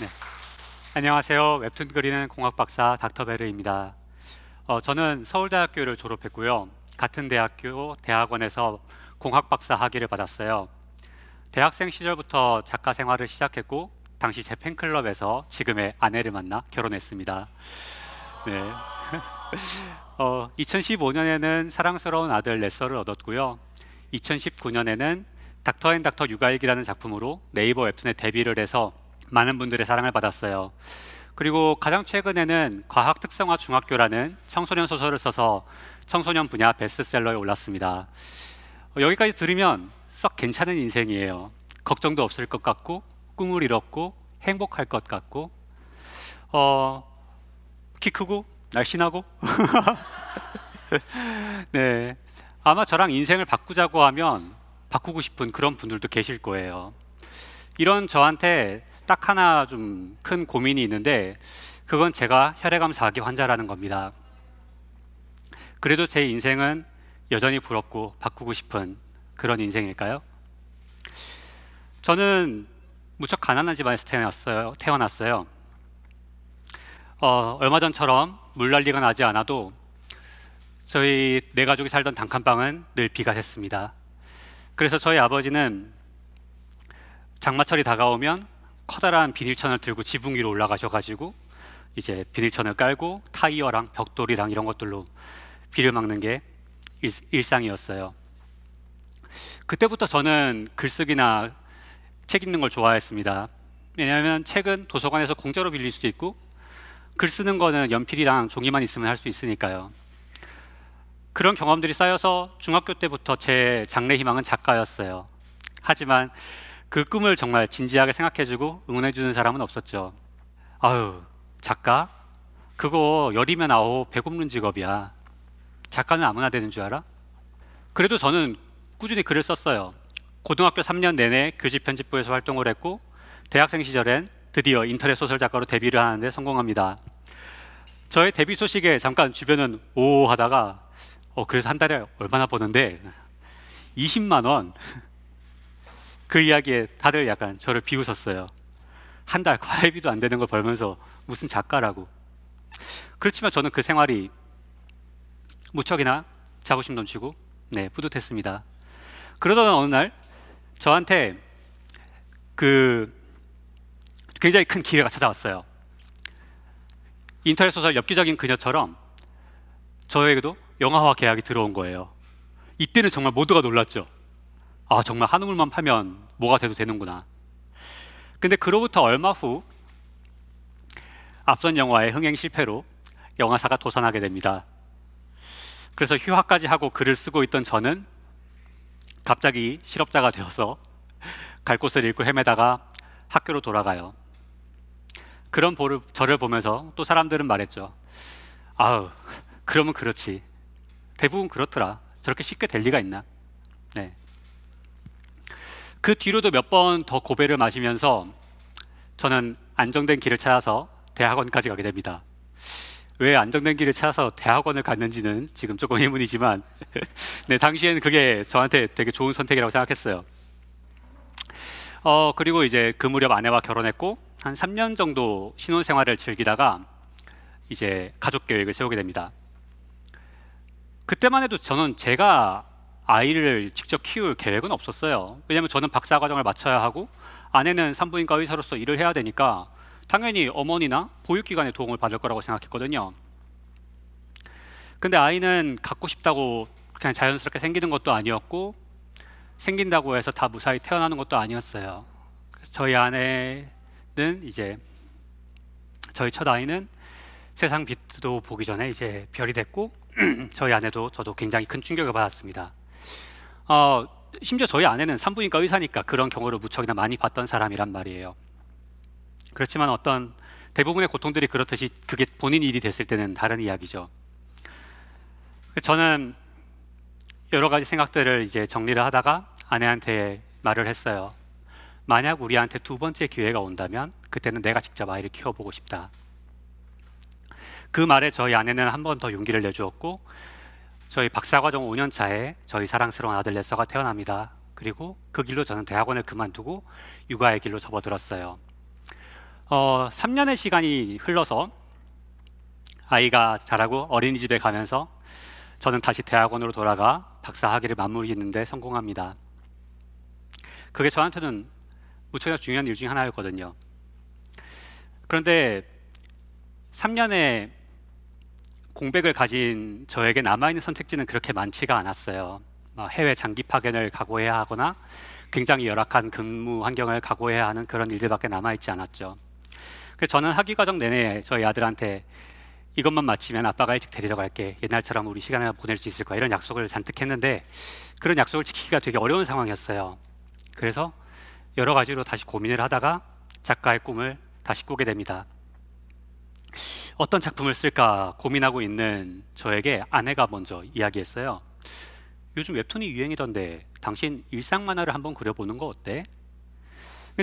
네. 안녕하세요. 웹툰 그리는 공학 박사 닥터 베르입니다. 어, 저는 서울대학교를 졸업했고요. 같은 대학교 대학원에서 공학 박사 학위를 받았어요. 대학생 시절부터 작가 생활을 시작했고 당시 제 팬클럽에서 지금의 아내를 만나 결혼했습니다. 네. 어, 2015년에는 사랑스러운 아들 레서를 얻었고요. 2019년에는 닥터 앤 닥터 육아일기라는 작품으로 네이버 웹툰에 데뷔를 해서 많은 분들의 사랑을 받았어요. 그리고 가장 최근에는 과학 특성화 중학교라는 청소년 소설을 써서 청소년 분야 베스트셀러에 올랐습니다. 어, 여기까지 들으면 썩 괜찮은 인생이에요. 걱정도 없을 것 같고 꿈을 이뤘고 행복할 것 같고 어, 키 크고 날씬하고 네 아마 저랑 인생을 바꾸자고 하면 바꾸고 싶은 그런 분들도 계실 거예요. 이런 저한테 딱 하나 좀 큰 고민이 있는데 그건 제가 혈액암 4기 환자라는 겁니다. 그래도 제 인생은 여전히 부럽고 바꾸고 싶은 그런 인생일까요? 저는 무척 가난한 집안에서 태어났어요. 태어났어요. 어, 얼마 전처럼 물난리가 나지 않아도 저희 네 가족이 살던 단칸방은 늘 비가 샜습니다. 그래서 저희 아버지는 장마철이 다가오면 커다란 비닐천을 들고 지붕 위로 올라가셔가지고 이제 비닐천을 깔고 타이어랑 벽돌이랑 이런 것들로 비를 막는 게 일, 상이었어요 그때부터 저는 글쓰기나 책 읽는 걸 좋아했습니다. 왜냐하면 책은 도서관에서 공짜로 빌릴 수도 있고 글 쓰는 거는 연필이랑 종이만 있으면 할 수 있으니까요. 그런 경험들이 쌓여서 중학교 때부터 제 장래 희망은 작가였어요. 하지만 그 꿈을 정말 진지하게 생각해주고 응원해주는 사람은 없었죠. 아유, 작가? 그거 열이면 아홉 배고픈 직업이야. 작가는 아무나 되는 줄 알아? 그래도 저는 꾸준히 글을 썼어요. 고등학교 3년 내내 교집 편집부에서 활동을 했고 대학생 시절엔 드디어 인터넷 소설 작가로 데뷔를 하는데 성공합니다. 저의 데뷔 소식에 잠깐 주변은 오 하다가 어 그래서 한 달에 얼마나 버는데 20만 원. 그 이야기에 다들 약간 저를 비웃었어요. 한 달 과외비도 안 되는 걸 벌면서 무슨 작가라고. 그렇지만 저는 그 생활이 무척이나 자부심 넘치고 네 뿌듯했습니다. 그러던 어느 날 저한테 그 굉장히 큰 기회가 찾아왔어요. 인터넷 소설 엽기적인 그녀처럼 저에게도 영화화 계약이 들어온 거예요. 이때는 정말 모두가 놀랐죠. 아, 정말 한우물만 파면 뭐가 돼도 되는구나. 근데 그로부터 얼마 후 앞선 영화의 흥행 실패로 영화사가 도산하게 됩니다. 그래서 휴학까지 하고 글을 쓰고 있던 저는 갑자기 실업자가 되어서 갈 곳을 잃고 헤매다가 학교로 돌아가요. 그런 보를, 저를 보면서 또 사람들은 말했죠. 아우, 그러면 그렇지. 대부분 그렇더라. 저렇게 쉽게 될 리가 있나? 네. 그 뒤로도 몇 번 더 고배를 마시면서 저는 안정된 길을 찾아서 대학원까지 가게 됩니다. 왜 안정된 길을 찾아서 대학원을 갔는지는 지금 조금 의문이지만 네, 당시에는 그게 저한테 되게 좋은 선택이라고 생각했어요. 어, 그리고 이제 그 무렵 아내와 결혼했고 한 3년 정도 신혼 생활을 즐기다가 이제 가족 계획을 세우게 됩니다. 그때만 해도 저는 제가 아이를 직접 키울 계획은 없었어요. 왜냐하면 저는 박사 과정을 마쳐야 하고 아내는 산부인과 의사로서 일을 해야 되니까 당연히 어머니나 보육기관의 도움을 받을 거라고 생각했거든요. 근데 아이는 갖고 싶다고 그냥 자연스럽게 생기는 것도 아니었고 생긴다고 해서 다 무사히 태어나는 것도 아니었어요. 저희 아내는 이제 저희 첫 아이는 세상 빛도 보기 전에 이제 별이 됐고 저희 아내도 저도 굉장히 큰 충격을 받았습니다. 어, 심지어 저희 아내는 산부인과 의사니까 그런 경우를 무척이나 많이 봤던 사람이란 말이에요. 그렇지만 어떤 대부분의 고통들이 그렇듯이 그게 본인 일이 됐을 때는 다른 이야기죠. 저는 여러 가지 생각들을 이제 정리를 하다가 아내한테 말을 했어요. 만약 우리한테 두 번째 기회가 온다면 그때는 내가 직접 아이를 키워보고 싶다. 그 말에 저희 아내는 한 번 더 용기를 내주었고 저희 박사과정 5년 차에 저희 사랑스러운 아들 레서가 태어납니다. 그리고 그 길로 저는 대학원을 그만두고 육아의 길로 접어들었어요. 어, 3년의 시간이 흘러서 아이가 자라고 어린이집에 가면서 저는 다시 대학원으로 돌아가 박사 학위를 마무리했는데 성공합니다. 그게 저한테는 무척이나 중요한 일 중에 하나였거든요. 그런데 3년의 공백을 가진 저에게 남아있는 선택지는 그렇게 많지가 않았어요. 뭐 해외 장기 파견을 각오해야 하거나 굉장히 열악한 근무 환경을 각오해야 하는 그런 일들밖에 남아있지 않았죠. 그래서 저는 학위 과정 내내 저희 아들한테 이것만 마치면 아빠가 일찍 데리러 갈게. 옛날처럼 우리 시간을 보낼 수 있을 거야. 이런 약속을 잔뜩 했는데 그런 약속을 지키기가 되게 어려운 상황이었어요. 그래서 여러 가지로 다시 고민을 하다가 작가의 꿈을 다시 꾸게 됩니다. 어떤 작품을 쓸까 고민하고 있는 저에게 아내가 먼저 이야기했어요. 요즘 웹툰이 유행이던데 당신 일상 만화를 한번 그려보는 거 어때?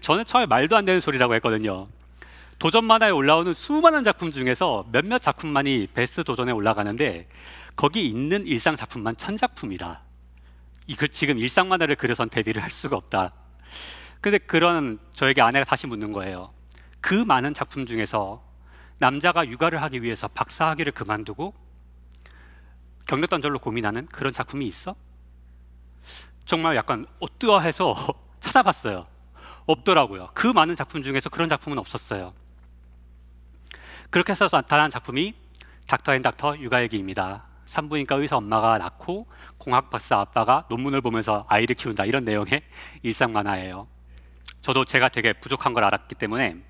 저는 처음에 말도 안 되는 소리라고 했거든요. 도전 만화에 올라오는 수많은 작품 중에서 몇몇 작품만이 베스트 도전에 올라가는데 거기 있는 일상 작품만 천 작품이라 이걸 지금 일상 만화를 그려선 데뷔를 할 수가 없다. 근데 그런 저에게 아내가 다시 묻는 거예요. 그 많은 작품 중에서 남자가 육아를 하기 위해서 박사 학위를 그만두고 경력단절로 고민하는 그런 작품이 있어? 정말 약간 어떠해서 찾아봤어요. 없더라고요. 그 많은 작품 중에서 그런 작품은 없었어요. 그렇게 해서 나타난 작품이 닥터 앤 닥터 육아일기입니다. 산부인과 의사 엄마가 낳고 공학 박사 아빠가 논문을 보면서 아이를 키운다 이런 내용의 일상 만화예요. 저도 제가 되게 부족한 걸 알았기 때문에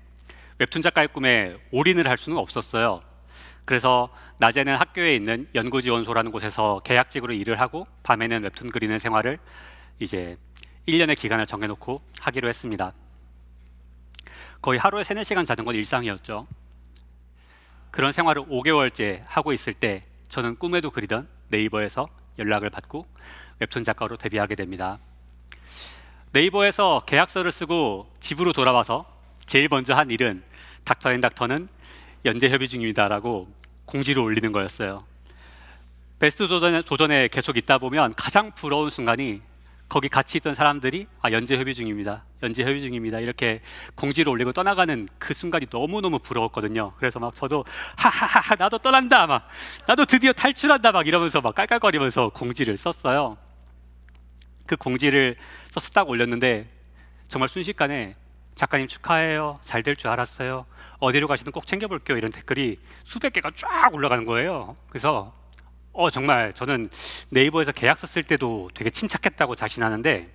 웹툰 작가의 꿈에 올인을 할 수는 없었어요. 그래서 낮에는 학교에 있는 연구지원소라는 곳에서 계약직으로 일을 하고 밤에는 웹툰 그리는 생활을 이제 1년의 기간을 정해놓고 하기로 했습니다. 거의 하루에 3, 4시간 자는 건 일상이었죠. 그런 생활을 5개월째 하고 있을 때 저는 꿈에도 그리던 네이버에서 연락을 받고 웹툰 작가로 데뷔하게 됩니다. 네이버에서 계약서를 쓰고 집으로 돌아와서 제일 먼저 한 일은 닥터 앤 닥터는 연재 협의 중입니다라고 공지를 올리는 거였어요. 베스트 도전에, 도전에 계속 있다 보면 가장 부러운 순간이 거기 같이 있던 사람들이 아 연재 협의 중입니다. 연재 협의 중입니다. 이렇게 공지를 올리고 떠나가는 그 순간이 너무너무 부러웠거든요. 그래서 막 저도 하하하 나도 떠난다 막 나도 드디어 탈출한다 막 이러면서 막 깔깔거리면서 공지를 썼어요. 그 공지를 써서 딱 올렸는데 정말 순식간에 작가님 축하해요. 잘 될 줄 알았어요. 어디로 가시든 꼭 챙겨볼게요. 이런 댓글이 수백 개가 쫙 올라가는 거예요. 그래서 어 정말 저는 네이버에서 계약서 쓸 때도 되게 침착했다고 자신하는데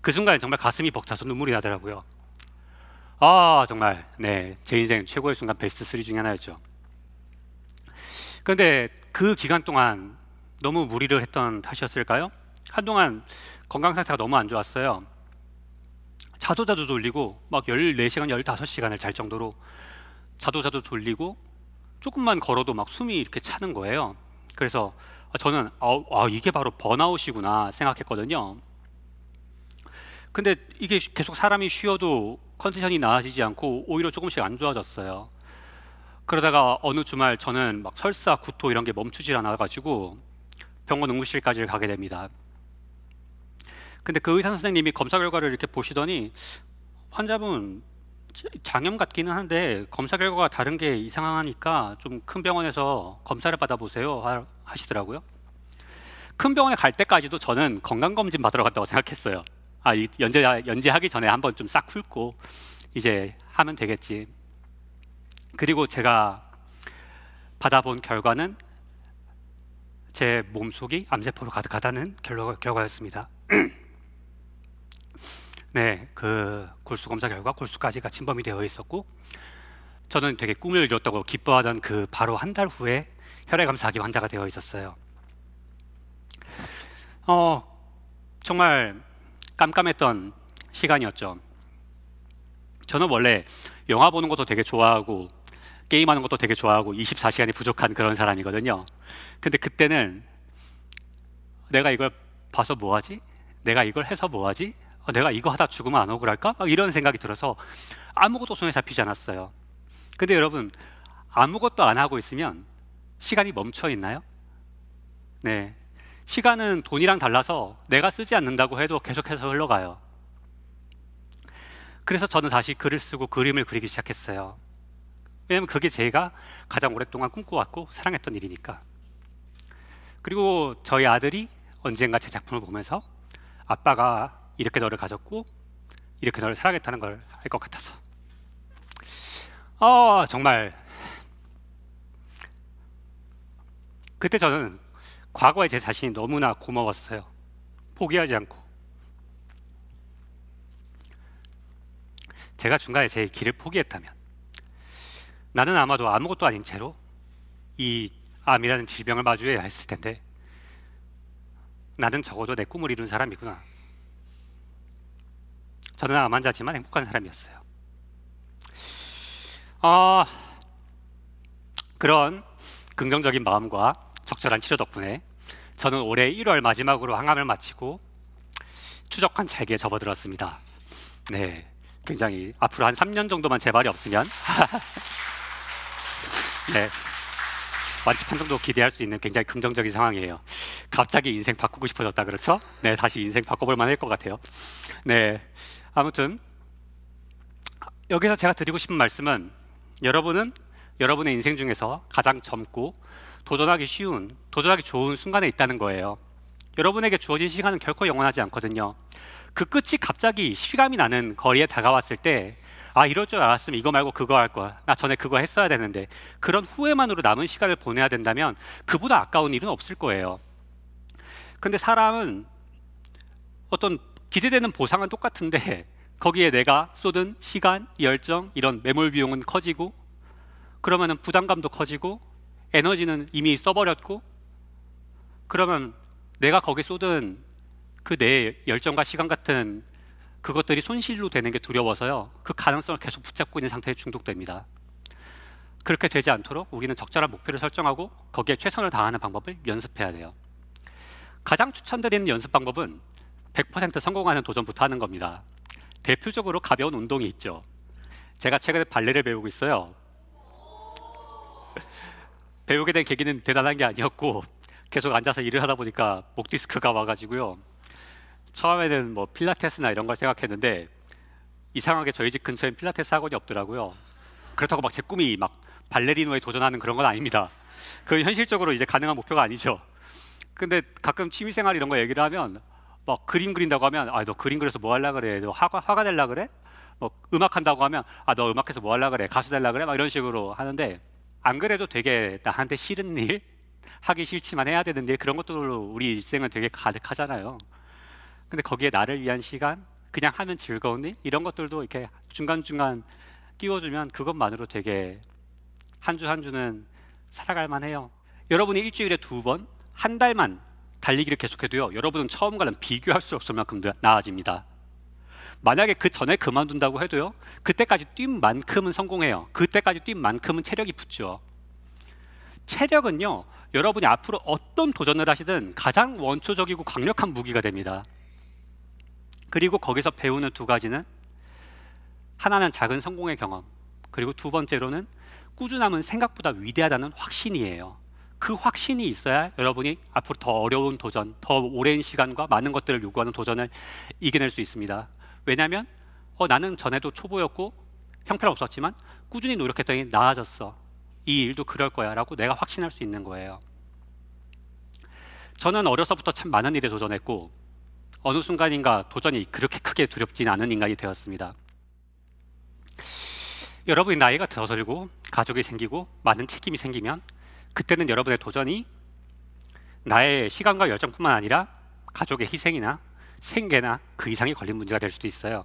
그 순간에 정말 가슴이 벅차서 눈물이 나더라고요. 아 정말 네 제 인생 최고의 순간 베스트 3 중에 하나였죠. 그런데 그 기간 동안 너무 무리를 했던 탓이었을까요? 한동안 건강 상태가 너무 안 좋았어요. 자도 자도 돌리고 막 14시간, 15시간을 잘 정도로 자도 자도 돌리고 조금만 걸어도 막 숨이 이렇게 차는 거예요. 그래서 저는 아, 아, 이게 바로 번아웃이구나 생각했거든요. 근데 이게 계속 사람이 쉬어도 컨디션이 나아지지 않고 오히려 조금씩 안 좋아졌어요. 그러다가 어느 주말 저는 막 설사, 구토 이런 게 멈추질 않아가지고 병원 응급실까지 가게 됩니다. 근데 그 의사 선생님이 검사 결과를 이렇게 보시더니 환자분 장염 같기는 한데 검사 결과가 다른 게 이상하니까 좀 큰 병원에서 검사를 받아보세요 하시더라고요. 큰 병원에 갈 때까지도 저는 건강 검진 받으러 갔다고 생각했어요. 아 연재 연재하기 전에 한번 좀 싹 훑고 이제 하면 되겠지. 그리고 제가 받아본 결과는 제 몸속이 암세포로 가득하다는 결과, 결과였습니다. 네, 그 골수 검사 결과 골수까지가 침범이 되어 있었고 저는 되게 꿈을 이뤘다고 기뻐하던 그 바로 한 달 후에 혈액암 4기 환자가 되어 있었어요. 어, 정말 깜깜했던 시간이었죠. 저는 원래 영화 보는 것도 되게 좋아하고 게임하는 것도 되게 좋아하고 24시간이 부족한 그런 사람이거든요. 근데 그때는 내가 이걸 봐서 뭐하지? 내가 이걸 해서 뭐하지? 어, 내가 이거 하다 죽으면 안 억울할까? 이런 생각이 들어서 아무것도 손에 잡히지 않았어요. 근데 여러분 아무것도 안 하고 있으면 시간이 멈춰 있나요? 네. 시간은 돈이랑 달라서 내가 쓰지 않는다고 해도 계속해서 흘러가요. 그래서 저는 다시 글을 쓰고 그림을 그리기 시작했어요. 왜냐하면 그게 제가 가장 오랫동안 꿈꿔왔고 사랑했던 일이니까. 그리고 저희 아들이 언젠가 제 작품을 보면서 아빠가 이렇게 너를 가졌고 이렇게 너를 사랑했다는 걸 알 것 같아서. 어, 정말 그때 저는 과거의 제 자신이 너무나 고마웠어요. 포기하지 않고. 제가 중간에 제 길을 포기했다면 나는 아마도 아무것도 아닌 채로 이 암이라는 질병을 마주해야 했을 텐데 나는 적어도 내 꿈을 이룬 사람이구나. 저는 암 환자지만 행복한 사람이었어요. 어, 그런 긍정적인 마음과 적절한 치료 덕분에 저는 올해 1월 마지막으로 항암을 마치고 추적한 잘기에 접어들었습니다. 네, 굉장히 앞으로 한 3년 정도만 재발이 없으면 네, 완치 판정도 기대할 수 있는 굉장히 긍정적인 상황이에요. 갑자기 인생 바꾸고 싶어졌다 그렇죠? 네, 다시 인생 바꿔볼 만할 것 같아요. 네, 아무튼 여기서 제가 드리고 싶은 말씀은 여러분은 여러분의 인생 중에서 가장 젊고 도전하기 쉬운, 도전하기 좋은 순간에 있다는 거예요. 여러분에게 주어진 시간은 결코 영원하지 않거든요. 그 끝이 갑자기 실감이 나는 거리에 다가왔을 때, 아, 이럴 줄 알았으면 이거 말고 그거 할 거야. 나 전에 그거 했어야 되는데. 그런 후회만으로 남은 시간을 보내야 된다면 그보다 아까운 일은 없을 거예요. 근데 사람은 어떤 기대되는 보상은 똑같은데 거기에 내가 쏟은 시간, 열정, 이런 매몰 비용은 커지고 그러면은 부담감도 커지고 에너지는 이미 써버렸고 그러면 내가 거기에 쏟은 그 내 열정과 시간 같은 그것들이 손실로 되는 게 두려워서요. 그 가능성을 계속 붙잡고 있는 상태에 중독됩니다. 그렇게 되지 않도록 우리는 적절한 목표를 설정하고 거기에 최선을 다하는 방법을 연습해야 돼요. 가장 추천드리는 연습 방법은 100% 성공하는 도전부터 하는 겁니다. 대표적으로 가벼운 운동이 있죠. 제가 최근에 발레를 배우고 있어요. 배우게 된 계기는 대단한 게 아니었고 계속 앉아서 일을 하다 보니까 목 디스크가 와가지고요. 처음에는 뭐 필라테스나 이런 걸 생각했는데 이상하게 저희 집 근처엔 필라테스 학원이 없더라고요. 그렇다고 막 제 꿈이 막 발레리노에 도전하는 그런 건 아닙니다. 그 현실적으로 이제 가능한 목표가 아니죠. 근데 가끔 취미생활 이런 거 얘기를 하면 막 그림 그린다고 하면 아 너 그림 그려서 뭐 할라 그래? 너 화가 화가 될라 그래? 뭐 음악 한다고 하면 아 너 음악해서 뭐 할라 그래? 가수 될라 그래? 막 이런 식으로 하는데 안 그래도 되게 나한테 싫은 일, 하기 싫지만 해야 되는 일 그런 것들로 우리 일생은 되게 가득하잖아요. 근데 거기에 나를 위한 시간, 그냥 하면 즐거운 일 이런 것들도 이렇게 중간 중간 끼워주면 그것만으로 되게 한 주한 주는 살아갈 만해요. 여러분이 일주일에 두 번, 한 달만 달리기를 계속해도요. 여러분은 처음과는 비교할 수 없을 만큼 나아집니다. 만약에 그 전에 그만둔다고 해도요. 그때까지 뛴 만큼은 성공해요. 그때까지 뛴 만큼은 체력이 붙죠. 체력은요. 여러분이 앞으로 어떤 도전을 하시든 가장 원초적이고 강력한 무기가 됩니다. 그리고 거기서 배우는 두 가지는 하나는 작은 성공의 경험, 그리고 두 번째로는 꾸준함은 생각보다 위대하다는 확신이에요. 그 확신이 있어야 여러분이 앞으로 더 어려운 도전, 더 오랜 시간과 많은 것들을 요구하는 도전을 이겨낼 수 있습니다. 왜냐하면 어, 나는 전에도 초보였고 형편없었지만 꾸준히 노력했더니 나아졌어. 이 일도 그럴 거야라고 내가 확신할 수 있는 거예요. 저는 어려서부터 참 많은 일에 도전했고 어느 순간인가 도전이 그렇게 크게 두렵지는 않은 인간이 되었습니다. 여러분이 나이가 들어들고 가족이 생기고 많은 책임이 생기면 그때는 여러분의 도전이 나의 시간과 열정뿐만 아니라 가족의 희생이나 생계나 그 이상이 걸린 문제가 될 수도 있어요.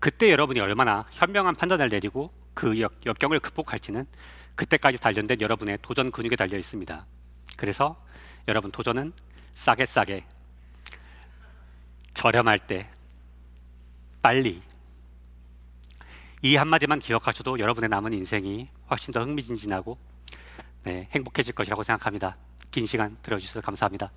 그때 여러분이 얼마나 현명한 판단을 내리고 그 역, 역경을 극복할지는 그때까지 단련된 여러분의 도전 근육에 달려 있습니다. 그래서 여러분 도전은 싸게 싸게 저렴할 때 빨리 이 한마디만 기억하셔도 여러분의 남은 인생이 훨씬 더 흥미진진하고 네, 행복해질 것이라고 생각합니다. 긴 시간 들어주셔서 감사합니다.